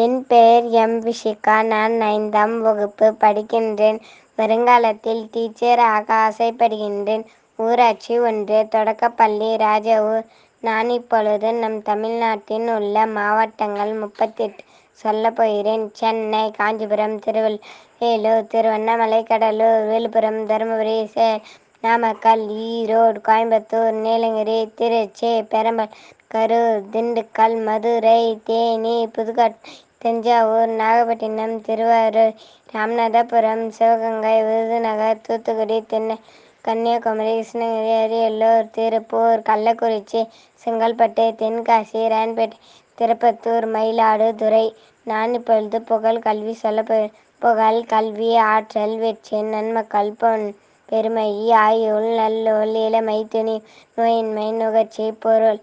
என் பெயர் எம் விஷிகா. நான் ஐந்தாம் வகுப்பு படிக்கின்றேன். வருங்காலத்தில் டீச்சர் ஆக ஆசைப்படுகின்றேன். ஊராட்சி ஒன்று தொடக்கப்பள்ளி ராஜவூர். நான் இப்பொழுது நம் தமிழ்நாட்டின் உள்ள மாவட்டங்கள் முப்பத்தெட்டு சொல்லப் போகிறேன். சென்னை காஞ்சிபுரம் திருவள்ளூர் வேலூர் திருவண்ணாமலை கடலூர் விழுப்புரம் தருமபுரி சேலம் நாமக்கல் ஈரோடு கோயம்புத்தூர் நீலகிரி திருச்சி பெரம்பலூர் கரூர் திண்டுக்கல் மதுரை தேனி புதுக்கோட்டை தஞ்சாவூர் நாகப்பட்டினம் திருவாரூர் ராமநாதபுரம் சிவகங்கை விருதுநகர் தூத்துக்குடி தென்னை கன்னியாகுமரி கிருஷ்ணகிரி அரியலூர் திருப்பூர் கள்ளக்குறிச்சி செங்கல்பட்டு தென்காசி ரயன்பேட்டை திருப்பத்தூர் மயிலாடுதுறை நான் இப்பொழுது புகழ் கல்வி சொல்லப் புகழ் கல்வி ஆற்றல் வெற்றி நன்மக்கள் பொன் பெருமை ஆயுள் நல்லோள் இளமை துணிவு நோயின்மை நுகர்ச்சி பொருள்.